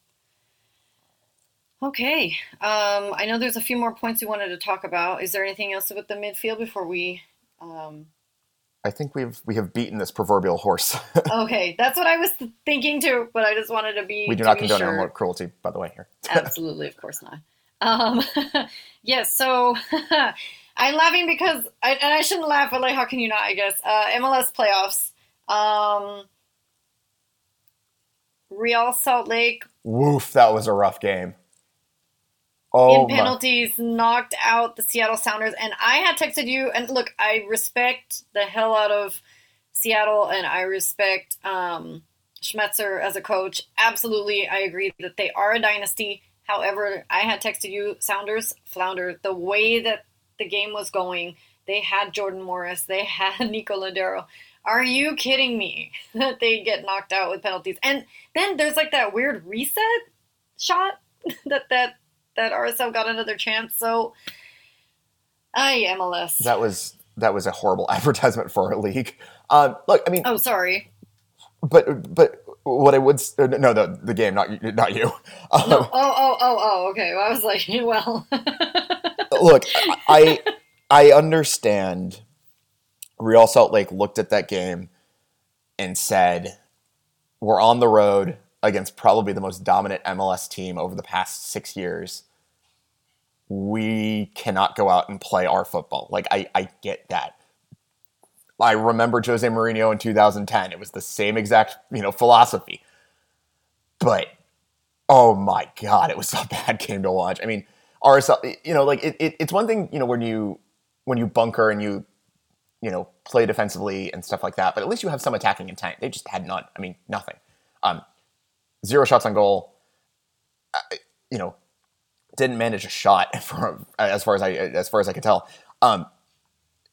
[SPEAKER 1] okay. Um, I know there's a few more points we wanted to talk about. Is there anything else about the midfield before we? Um...
[SPEAKER 2] I think we've we have beaten this proverbial horse.
[SPEAKER 1] okay, that's what I was thinking too, but I just wanted to be.
[SPEAKER 2] We do not condone sure. animal cruelty, by the way. Here,
[SPEAKER 1] absolutely, of course not. Um, yes, so I'm laughing because, I, and I shouldn't laugh, but like, how can you not? I guess uh, MLS playoffs. Um, Real Salt Lake.
[SPEAKER 2] Woof, that was a rough game.
[SPEAKER 1] Oh, in penalties, my. knocked out the Seattle Sounders. And I had texted you, and look, I respect the hell out of Seattle, and I respect um, Schmetzer as a coach. Absolutely, I agree that they are a dynasty. However, I had texted you, Sounders flounder. The way that the game was going, they had Jordan Morris, they had Nico Lodeiro. Are you kidding me that they get knocked out with penalties? And then there's like that weird reset shot that that that RSL got another chance. So, I MLS.
[SPEAKER 2] That was that was a horrible advertisement for our league. Um, look, I mean,
[SPEAKER 1] oh sorry,
[SPEAKER 2] but but what I would no the the game not not you.
[SPEAKER 1] Um, no, oh oh oh oh okay. Well, I was like, well,
[SPEAKER 2] look, I I understand. Real Salt Lake looked at that game and said, "We're on the road against probably the most dominant MLS team over the past six years. We cannot go out and play our football. Like I, I get that. I remember Jose Mourinho in 2010. It was the same exact, you know, philosophy. But oh my god, it was a bad game to watch. I mean, RSL, you know, like it, it, it's one thing, you know, when you when you bunker and you you know play defensively and stuff like that, but at least you have some attacking intent. They just had none. I mean, nothing. Um, zero shots on goal. Uh, you know, didn't manage a shot for as far as I as far as I could tell. Um,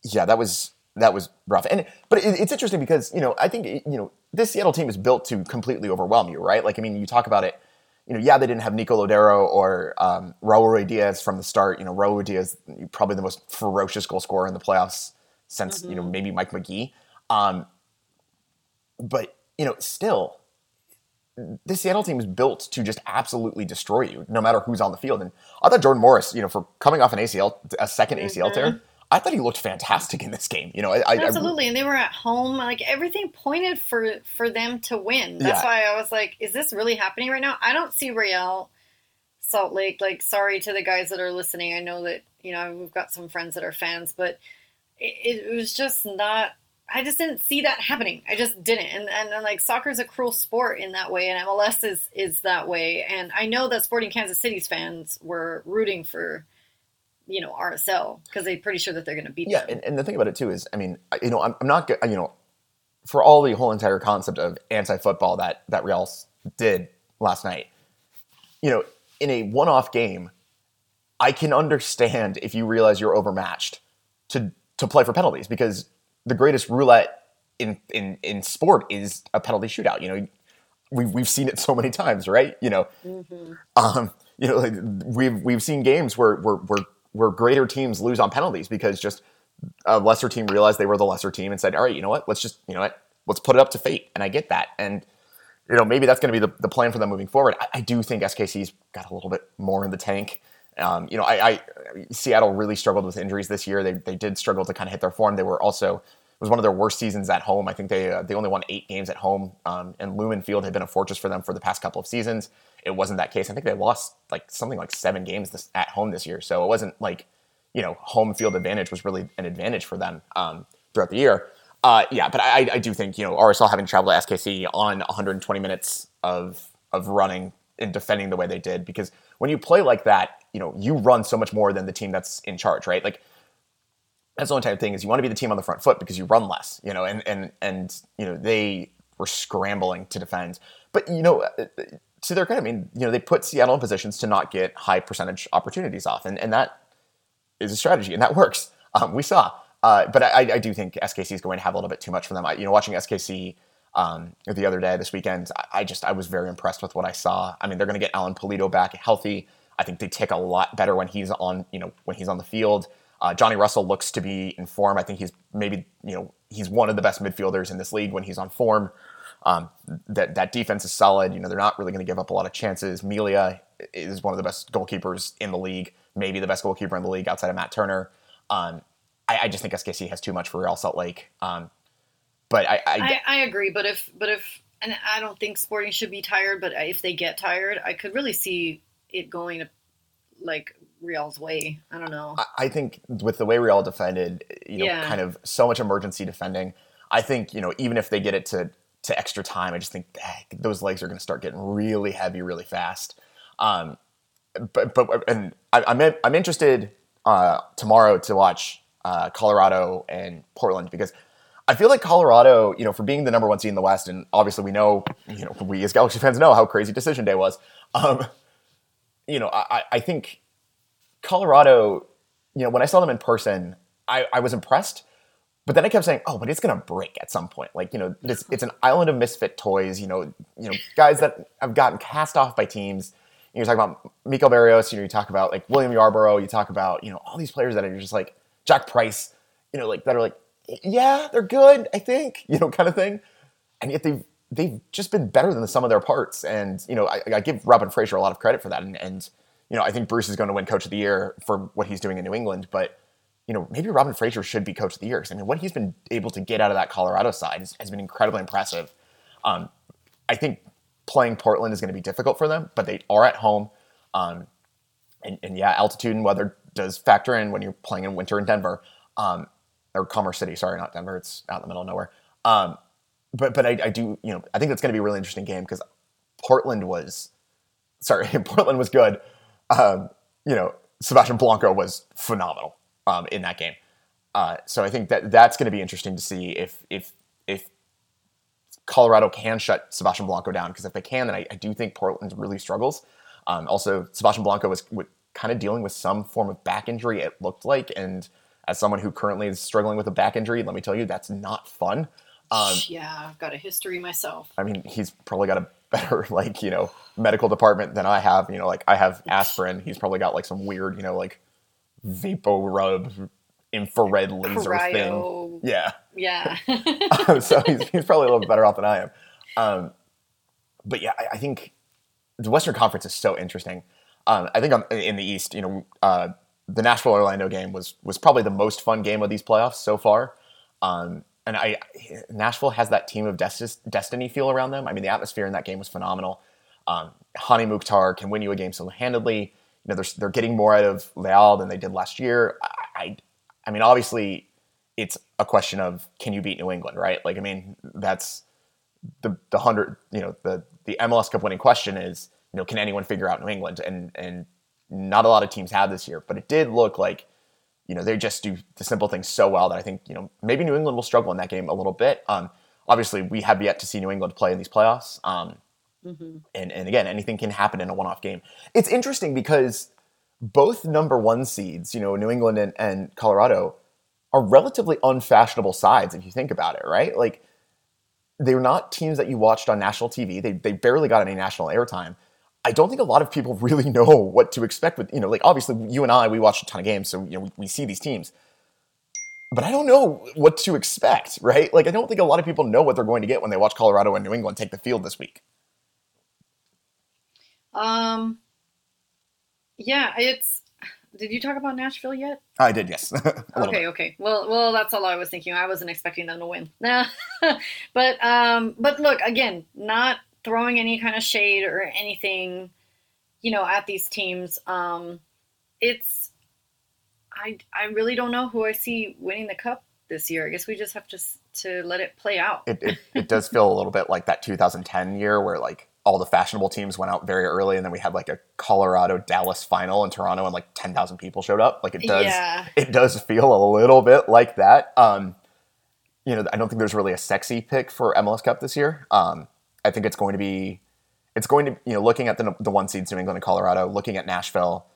[SPEAKER 2] yeah, that was that was rough. And but it, it's interesting because you know I think you know this Seattle team is built to completely overwhelm you, right? Like I mean, you talk about it. You know, yeah, they didn't have Nico Lodeiro or um, Raul Ruidíaz from the start. You know, Raul Ruidíaz probably the most ferocious goal scorer in the playoffs since mm-hmm. you know mm-hmm. maybe Mike Magee. Um, but you know, still, this Seattle team is built to just absolutely destroy you, no matter who's on the field. And I thought Jordan Morris, you know, for coming off an ACL, a 2nd mm-hmm. ACL tear, I thought he looked fantastic in this game. You know, I, I,
[SPEAKER 1] absolutely, and they were at home. Like everything pointed for for them to win. That's
[SPEAKER 2] Yeah.
[SPEAKER 1] why I was like, "Is this really happening right now?" I don't see Real Salt Lake. Like, sorry to the guys that are listening. I know that you know we've got some friends that are fans, but it, it was just not. I just didn't see that happening. I just didn't. And and, and like soccer is a cruel sport in that way, and MLS is is that way. And I know that Sporting Kansas City's fans were rooting for. You know RSL because they're pretty sure that they're going to beat
[SPEAKER 2] yeah,
[SPEAKER 1] them.
[SPEAKER 2] and, and the thing about it too is, I mean, you know, I'm, I'm not, you know, for all the whole entire concept of anti-football that that Real did last night, you know, in a one-off game, I can understand if you realize you're overmatched to to play for penalties because the greatest roulette in in in sport is a penalty shootout. You know, we've we've seen it so many times, right? You know, um, you know, like we've we've seen games where where where where greater teams lose on penalties because just a lesser team realized they were the lesser team and said, all right, you know what, let's just you know what, let's put it up to fate. And I get that, and you know maybe that's going to be the, the plan for them moving forward. I, I do think SKC's got a little bit more in the tank. Um, you know, I, I Seattle really struggled with injuries this year. They they did struggle to kind of hit their form. They were also it was one of their worst seasons at home. I think they uh, they only won eight games at home, um, and Lumen Field had been a fortress for them for the past couple of seasons. It wasn't that case. I think they lost like something like seven games this, at home this year. So it wasn't like you know home field advantage was really an advantage for them um, throughout the year. Uh, yeah, but I, I do think you know RSL having traveled to SKC on 120 minutes of of running and defending the way they did because when you play like that, you know you run so much more than the team that's in charge, right? Like that's the only type of thing is you want to be the team on the front foot because you run less, you know, and and and you know they were scrambling to defend, but you know. uh, To their credit, I mean, you know, they put Seattle in positions to not get high percentage opportunities off, and, and that is a strategy, and that works. Um, we saw, uh, but I, I do think SKC is going to have a little bit too much for them. I, you know, watching SKC um, the other day, this weekend, I, I just I was very impressed with what I saw. I mean, they're going to get Alan Pulido back healthy. I think they tick a lot better when he's on, you know, when he's on the field. Uh, Johnny Russell looks to be in form. I think he's maybe, you know, he's one of the best midfielders in this league when he's on form. Um, that that defense is solid. You know, they're not really going to give up a lot of chances. Melia is one of the best goalkeepers in the league, maybe the best goalkeeper in the league outside of Matt Turner. Um, I, I just think SKC has too much for Real Salt Lake. Um, but I, I,
[SPEAKER 1] I, I agree, but if but if and I don't think Sporting should be tired, but if they get tired, I could really see it going to like Real's way. I don't know.
[SPEAKER 2] I- I think with the way Real defended, you know,
[SPEAKER 1] Yeah.
[SPEAKER 2] kind of so much emergency defending, I think you know even if they get it to to extra time, I just think eh, those legs are going to start getting really heavy really fast. Um, but but and I, I'm I'm interested uh, tomorrow to watch uh, Colorado and Portland because I feel like Colorado, you know, for being the number one seed in the West, and obviously we know, you know, we as Galaxy fans know how crazy decision day was. Um, you know, I, I- think Colorado, you know, when I saw them in person, I, I was impressed. But then I kept saying, "Oh, but it's gonna break at some point." Like you know, it's it's an island of misfit toys. You know, you know, guys that have gotten cast off by teams. You talk about Miko Barrios. You know, you talk about like William Yarbrough. You talk about you know all these players that are just like Jack Price. You know, like that are like, yeah, they're good. I think you know, kind of thing. And yet they've they've just been better than the sum of their parts. And you know, I, I give Robin Fraser a lot of credit for that. And, and you know, I think Bruce is going to win Coach of the Year for what he's doing in New England. But you know, maybe Robin Fraser should be Coach of the Year because I mean, what he's been able to get out of that Colorado side has, has been incredibly impressive. Um, I think playing Portland is going to be difficult for them, but they are at home. Um, and, and yeah, altitude and weather does factor in when you're playing in winter in Denver, um, or Commerce City. Sorry, not Denver. It's out in the middle of nowhere. Um, but but I, I do you know I think that's going to be a really interesting game because Portland was sorry Portland was good. Um, you know Sebastian Blanco was phenomenal um, in that game. Uh, so I think that that's going to be interesting to see if if if Colorado can shut Sebastian Blanco down because if they can, then I, I do think Portland really struggles. Um, also, Sebastian Blanco was, was kind of dealing with some form of back injury. It looked like, and as someone who currently is struggling with a back injury, let me tell you, that's not fun. Um,
[SPEAKER 1] yeah, I've got a history myself.
[SPEAKER 2] I mean, he's probably got a better like you know medical department than I have. You know, like I have aspirin. He's probably got like some weird you know like vapor rub infrared laser thing.
[SPEAKER 1] Cryo.
[SPEAKER 2] Yeah.
[SPEAKER 1] Yeah.
[SPEAKER 2] so he's, he's probably a little bit better off than I am. Um, but yeah, I, I think the Western Conference is so interesting. Um, I think on, in the East, you know, uh, the Nashville Orlando game was was probably the most fun game of these playoffs so far. Um, and I Nashville has that team of destiny feel around them. I mean, the atmosphere in that game was phenomenal. Um, Hany Mukhtar can win you a game single handedly. You know, they're, they're getting more out of Leal than they did last year. I, I, I mean, obviously, it's a question of can you beat New England, right? Like, I mean, that's the the hundred. You know, the the MLS Cup winning question is, you know, can anyone figure out New England? And and not a lot of teams have this year, but it did look like you know, they just do the simple things so well that I think, you know, maybe New England will struggle in that game a little bit. Um, obviously, we have yet to see New England play in these playoffs. Um, mm-hmm. and, and again, anything can happen in a one off game. It's interesting because both number one seeds, you know, New England and, and Colorado, are relatively unfashionable sides if you think about it, right? Like, they're not teams that you watched on national TV. They, they barely got any national airtime. I don't think a lot of people really know what to expect with, you know, like obviously you and I, we watch a ton of games, so, you know, we, we see these teams. But I don't know what to expect, right? Like, I don't think a lot of people know what they're going to get when they watch Colorado and New England take the field this week.
[SPEAKER 1] Um, yeah, it's. Did you talk about Nashville yet?
[SPEAKER 2] I did, yes.
[SPEAKER 1] okay, bit. okay. Well, well, that's all I was thinking. I wasn't expecting them to win. but, um, but look again, not throwing any kind of shade or anything, you know, at these teams. Um, it's I I really don't know who I see winning the cup this year. I guess we just have to to let it play out.
[SPEAKER 2] It it, it does feel a little bit like that 2010 year where like all the fashionable teams went out very early, and then we had like a Colorado Dallas final in Toronto, and like 10,000 people showed up. Like it does, yeah. it does feel a little bit like that. Um, you know, I don't think there's really a sexy pick for MLS Cup this year. Um, I think it's going to be it's going to you know looking at the the one seeds New England and Colorado, looking at Nashville,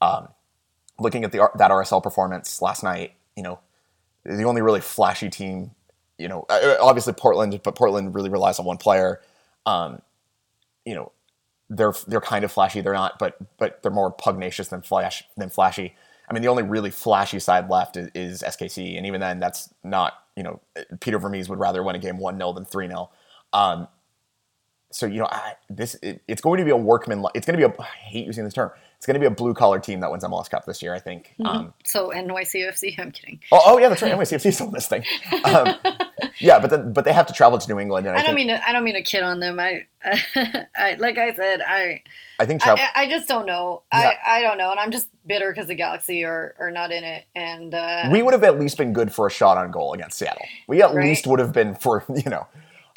[SPEAKER 2] um, looking at the that RSL performance last night. You know, the only really flashy team. You know, uh, uh, obviously Portland, but Portland really relies on one player. Um, you know, they're they're kind of flashy. They're not, but but they're more pugnacious than flash than flashy. I mean, the only really flashy side left is, is SKC, and even then, that's not you know Peter Vermes would rather win a game one 0 than three 0 um, so you know I, this it, it's going to be a workman it's going to be a I hate using this term it's going to be a blue collar team that wins MLS Cup this year I think
[SPEAKER 1] mm-hmm. um, so NYCFC I'm kidding
[SPEAKER 2] oh, oh yeah that's right NYCFC is still this thing um, yeah but then but they have to travel to New England and
[SPEAKER 1] I, I don't think, mean to, I don't mean to kid on them I, I like I said I
[SPEAKER 2] I think
[SPEAKER 1] I, just don't know yeah. I, I don't know and I'm just bitter because the Galaxy are, are not in it and uh,
[SPEAKER 2] we would have at least been good for a shot on goal against Seattle we at right? least would have been for you know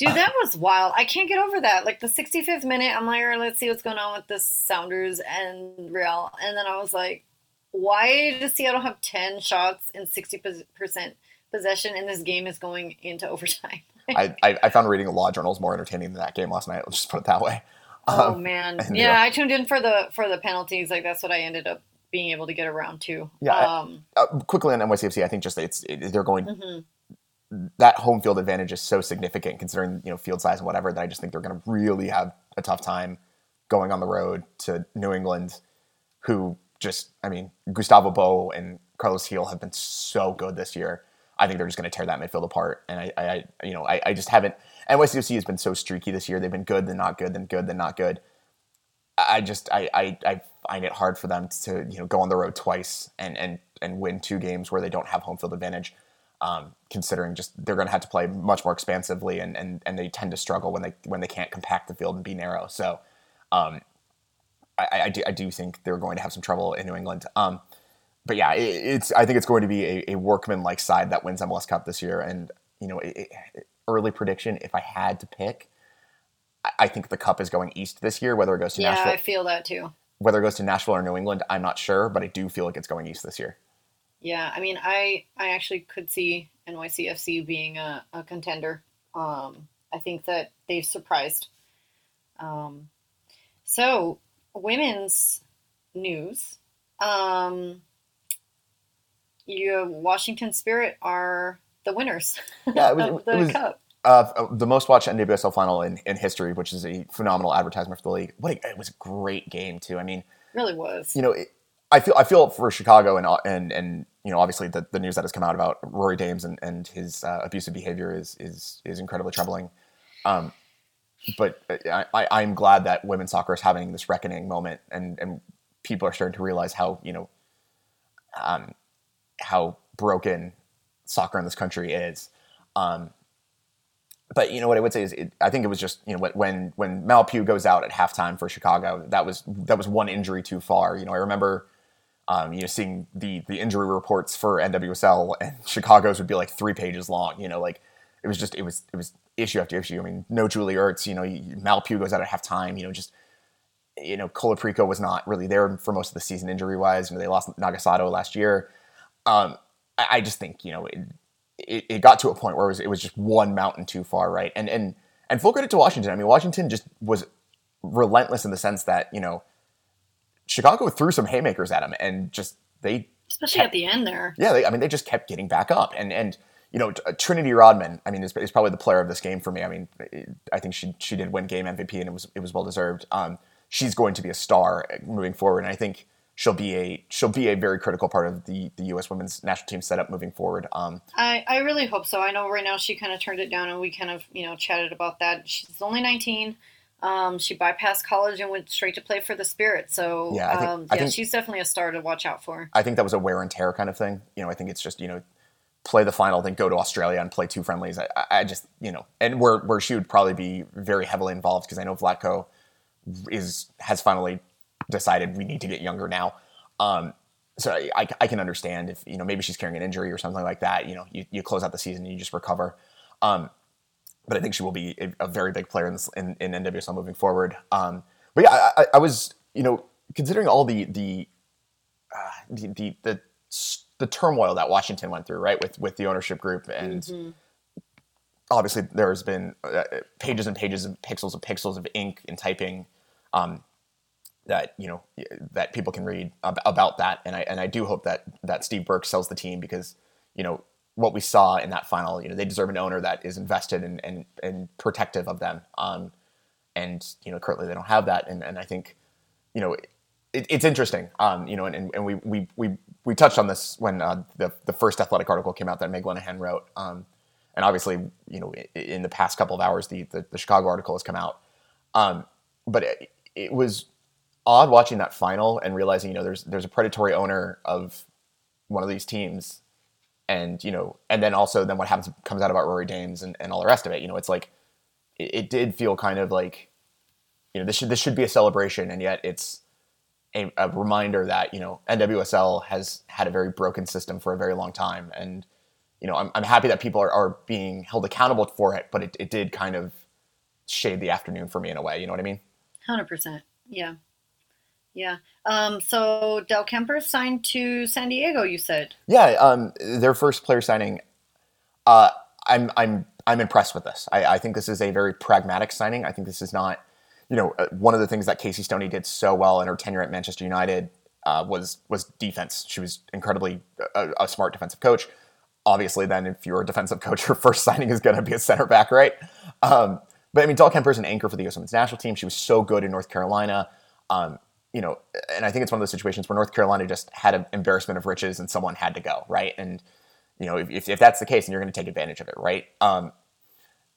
[SPEAKER 1] Dude, that was wild. I can't get over that. Like the 65th minute, I'm like, let's see what's going on with the Sounders and Real. And then I was like, why does Seattle have 10 shots and 60% possession and this game is going into overtime?
[SPEAKER 2] I, I, I, found reading law journals more entertaining than that game last night. Let's just put it that way.
[SPEAKER 1] Oh um, man, and, yeah, yeah, I tuned in for the for the penalties. Like that's what I ended up being able to get around to.
[SPEAKER 2] Yeah. Um, uh, quickly on NYCFC, I think just it's it, they're going. Mm-hmm that home field advantage is so significant considering you know field size and whatever that I just think they're going to really have a tough time going on the road to New England, who just I mean Gustavo Bou and Carlos Gil have been so good this year. I think they're just going to tear that midfield apart, and I, I you know I, I just haven't. NYCFC has been so streaky this year. They've been good, then not good, then good, then not good. I just I, I, I find it hard for them to you know go on the road twice and and and win two games where they don't have home field advantage um, considering just they're going to have to play much more expansively and, and and they tend to struggle when they when they can't compact the field and be narrow. So um, I, I, do, I do think they're going to have some trouble in New England. Um, but yeah, it, it's I think it's going to be a, a workman like side that wins MLS Cup this year. And you know, it, early prediction if I had to pick, I, think the Cup is going east this year. Whether it goes to
[SPEAKER 1] yeah,
[SPEAKER 2] Nashville,
[SPEAKER 1] I feel that too.
[SPEAKER 2] Whether it goes to Nashville or New England, I'm not sure, but I do feel like it's going east this year.
[SPEAKER 1] Yeah, I mean, I I actually could see NYCFC being a, a contender. Um, I think that they've surprised. Um, so, women's news. Um, you Washington Spirit are the winners. Yeah, it was, the
[SPEAKER 2] it was, cup. Uh, the most watched NWSL final in, in history, which is a phenomenal advertisement for the league. What a, it was a great game too. I mean,
[SPEAKER 1] really was.
[SPEAKER 2] You know, it, I feel I feel for Chicago and and and you know obviously the, the news that has come out about Rory Dames and, and his uh, abusive behavior is is is incredibly troubling. Um, but I, I'm glad that women's soccer is having this reckoning moment and and people are starting to realize how you know um, how broken soccer in this country is. Um, but you know what I would say is, it, I think it was just you know when when Mal Pugh goes out at halftime for Chicago, that was that was one injury too far. You know, I remember um, you know seeing the the injury reports for NWSL, and Chicago's would be like three pages long. You know, like it was just it was it was issue after issue. I mean, no Julie Ertz. You know, Mal Pugh goes out at halftime. You know, just you know Colaprico was not really there for most of the season injury wise. You know, they lost Nagasato last year. Um, I, I just think you know. It, it, it, got to a point where it was, it was just one mountain too far, right? And and and full credit to Washington. I mean, Washington just was relentless in the sense that you know Chicago threw some haymakers at him, and just they
[SPEAKER 1] especially kept, at the end there.
[SPEAKER 2] Yeah, they, I mean, they just kept getting back up, and and you know Trinity Rodman. I mean, is, is probably the player of this game for me. I mean, I think she she did win game MVP, and it was it was well deserved. Um, she's going to be a star moving forward, and I think she'll be a she'll be a very critical part of the the U.S. women's national team setup moving forward. Um,
[SPEAKER 1] I I really hope so. I know right now she kind of turned it down, and we kind of you know chatted about that. She's only 19. Um, she bypassed college and went straight to play for the Spirit. So yeah, think, um, yeah think, she's definitely a star to watch out for.
[SPEAKER 2] I think that was a wear and tear kind of thing. You know, I think it's just you know play the final, then go to Australia and play two friendlies. I, I just you know, and where where she would probably be very heavily involved because I know Vlatko is has finally decided we need to get younger now. Um, so I, I, can understand if you know maybe she's carrying an injury or something like that. You know, you, you close out the season and you just recover. Um, but I think she will be a, a very big player in, this, in, in NWSL moving forward. Um, but yeah, I, I, was you know considering all the the, uh, the the, the the turmoil that Washington went through, right, with with the ownership group and. Mm-hmm. Obviously, there's been uh, pages and pages and pixels of pixels of ink and typing um, that you know that people can read ab- about that, and I and I do hope that that Steve Burke sells the team because you know what we saw in that final, you know they deserve an owner that is invested and and, and protective of them, um, and you know currently they don't have that, and and I think you know it, it's interesting, um, you know, and, and we we we we touched on this when uh, the the first athletic article came out that Meg Linehan wrote. Um, and obviously, you know, in the past couple of hours, the, the, the Chicago article has come out. Um, but it, it, was odd watching that final and realizing you know there's there's a predatory owner of one of these teams and you know and then also then what happens comes out about Rory Dames and, and all the rest of it you know it's like it, it did feel kind of like you know this should this should be a celebration and yet it's a, a, reminder that you know NWSL has had a very broken system for a very long time. And you know I'm, I'm happy that people are, are being held accountable for it but it, it did kind of shade the afternoon for me in a way you know what I mean?
[SPEAKER 1] 100% yeah yeah. Um, so Dahlkemper signed to San Diego. You said.
[SPEAKER 2] Yeah. Um, their first player signing. Uh, I'm I'm I'm impressed with this. I, I think this is a very pragmatic signing. I think this is not, you know, uh, one of the things that Casey Stoney did so well in her tenure at Manchester United uh, was was defense. She was incredibly a, a, smart defensive coach. Obviously, then if you're a defensive coach, your first signing is going to be a center back, right? Um, but I mean, Dahlkemper is an anchor for the U.S. Women's National Team. She was so good in North Carolina. Um, you know, and I think it's one of those situations where North Carolina just had an embarrassment of riches and someone had to go, right? And, you know, if, if that's the case, then you're going to take advantage of it, right? Um,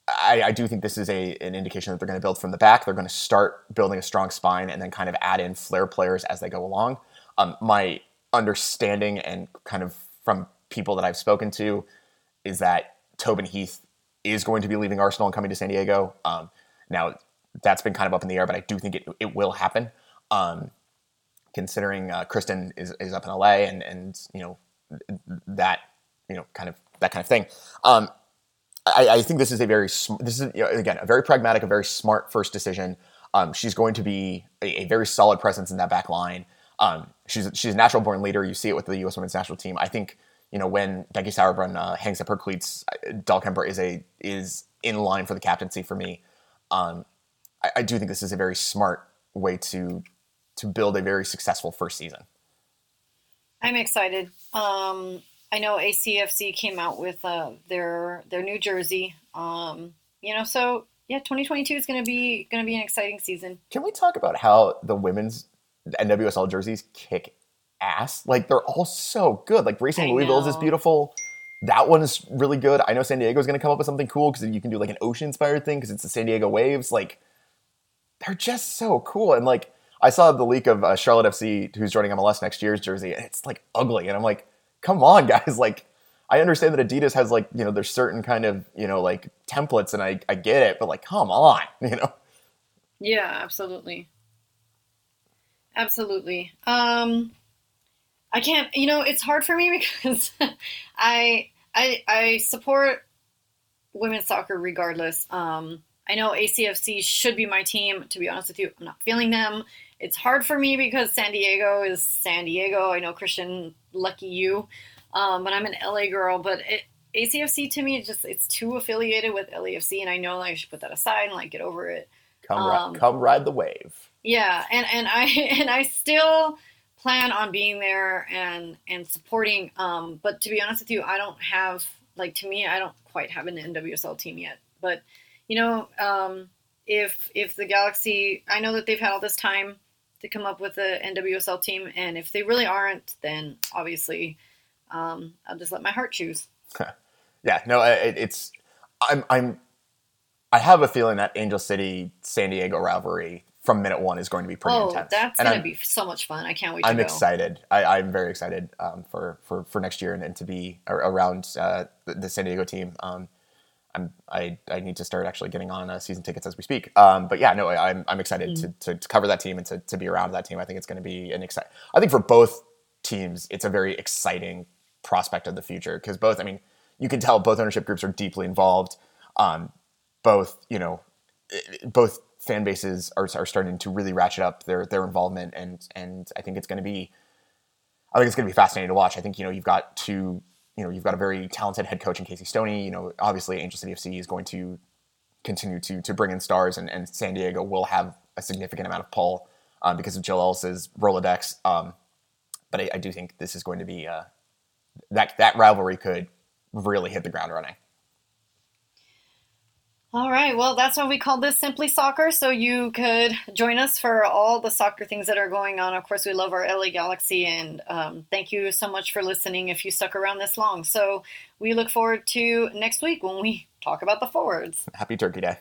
[SPEAKER 2] I, I, do think this is a, an indication that they're going to build from the back. They're going to start building a strong spine and then kind of add in flair players as they go along. Um, my understanding and kind of from people that I've spoken to is that Tobin Heath is going to be leaving Arsenal and coming to San Diego. Um, now, that's been kind of up in the air, but I do think it, it will happen. Um, considering uh, Christen is, is up in LA and and you know that you know kind of that kind of thing. Um, I, I, think this is a very sm- this is you know, again a very pragmatic, a very smart first decision. Um, she's going to be a, a, very solid presence in that back line. Um, she's she's a natural born leader. You see it with the U.S. Women's National Team. I think you know when Becky Sauerbrunn uh, hangs up her cleats, Dahlkemper is a is in line for the captaincy for me. Um, I, I do think this is a very smart way to to build a very successful first season.
[SPEAKER 1] I'm excited. Um, I know ACFC came out with uh, their their new jersey. Um, you know, so yeah, 2022 is going to be going to be an exciting season.
[SPEAKER 2] Can we talk about how the women's NWSL jerseys kick ass? Like they're all so good. Like Racing Louisville's is beautiful. That one is really good. I know San Diego is going to come up with something cool because you can do like an ocean inspired thing because it's the San Diego Waves. Like they're just so cool and like I saw the leak of uh, Charlotte FC, who's joining MLS next year's jersey, it's like ugly. And I'm like, come on, guys! Like, I understand that Adidas has like you know there's certain kind of you know like templates, and I I get it, but like, come on, you know.
[SPEAKER 1] Yeah, absolutely. Absolutely. Um, I can't. You know, it's hard for me because I I I support women's soccer regardless. Um, I know ACFC should be my team. To be honest with you, I'm not feeling them. It's hard for me because San Diego is San Diego. I know Christian, lucky you, um, but I'm an LA girl. But it, ACFC to me, just it's too affiliated with LAFC, and I know like, I should put that aside and like get over it.
[SPEAKER 2] Come, um, ri- come ride the wave.
[SPEAKER 1] Yeah, and and I and I still plan on being there and and supporting. Um, but to be honest with you, I don't have like to me, I don't quite have an NWSL team yet. But you know, um, if if the Galaxy, I know that they've had all this time to come up with a NWSL team, and if they really aren't, then obviously um, I'll just let my heart choose.
[SPEAKER 2] yeah, no, it, it's I'm I'm I have a feeling that Angel City San Diego rivalry from minute one is going to be pretty
[SPEAKER 1] oh,
[SPEAKER 2] intense.
[SPEAKER 1] that's going to be so much fun. I can't wait
[SPEAKER 2] I'm
[SPEAKER 1] go.
[SPEAKER 2] excited. I, am very excited um, for, for, for next year and, and to be around uh, the, the, San Diego team. Um, I'm, I, I need to start actually getting on uh, season tickets as we speak. Um, but yeah, no, I, am I'm excited mm-hmm. to, to, to, cover that team and to, to be around that team. I think it's going to be an exciting, I think for both teams, it's a very exciting prospect of the future because both, I mean, you can tell both ownership groups are deeply involved. Um, both, you know, both fan bases are, are starting to really ratchet up their their involvement, and and I think it's going to be, I think it's going to be fascinating to watch. I think you know you've got two, you know, you've got a very talented head coach in Casey Stoney. You know, obviously Angel City FC is going to continue to to bring in stars, and, and San Diego will have a significant amount of pull um, because of Jill Ellis's Rolodex. Um, but I, I, do think this is going to be uh, that that rivalry could really hit the ground running.
[SPEAKER 1] All right. Well, that's why we call this Simply Soccer. So you could join us for all the soccer things that are going on. Of course, we love our LA Galaxy, and um, thank you so much for listening if you stuck around this long. So we look forward to next week when we talk about the forwards.
[SPEAKER 2] Happy Turkey Day.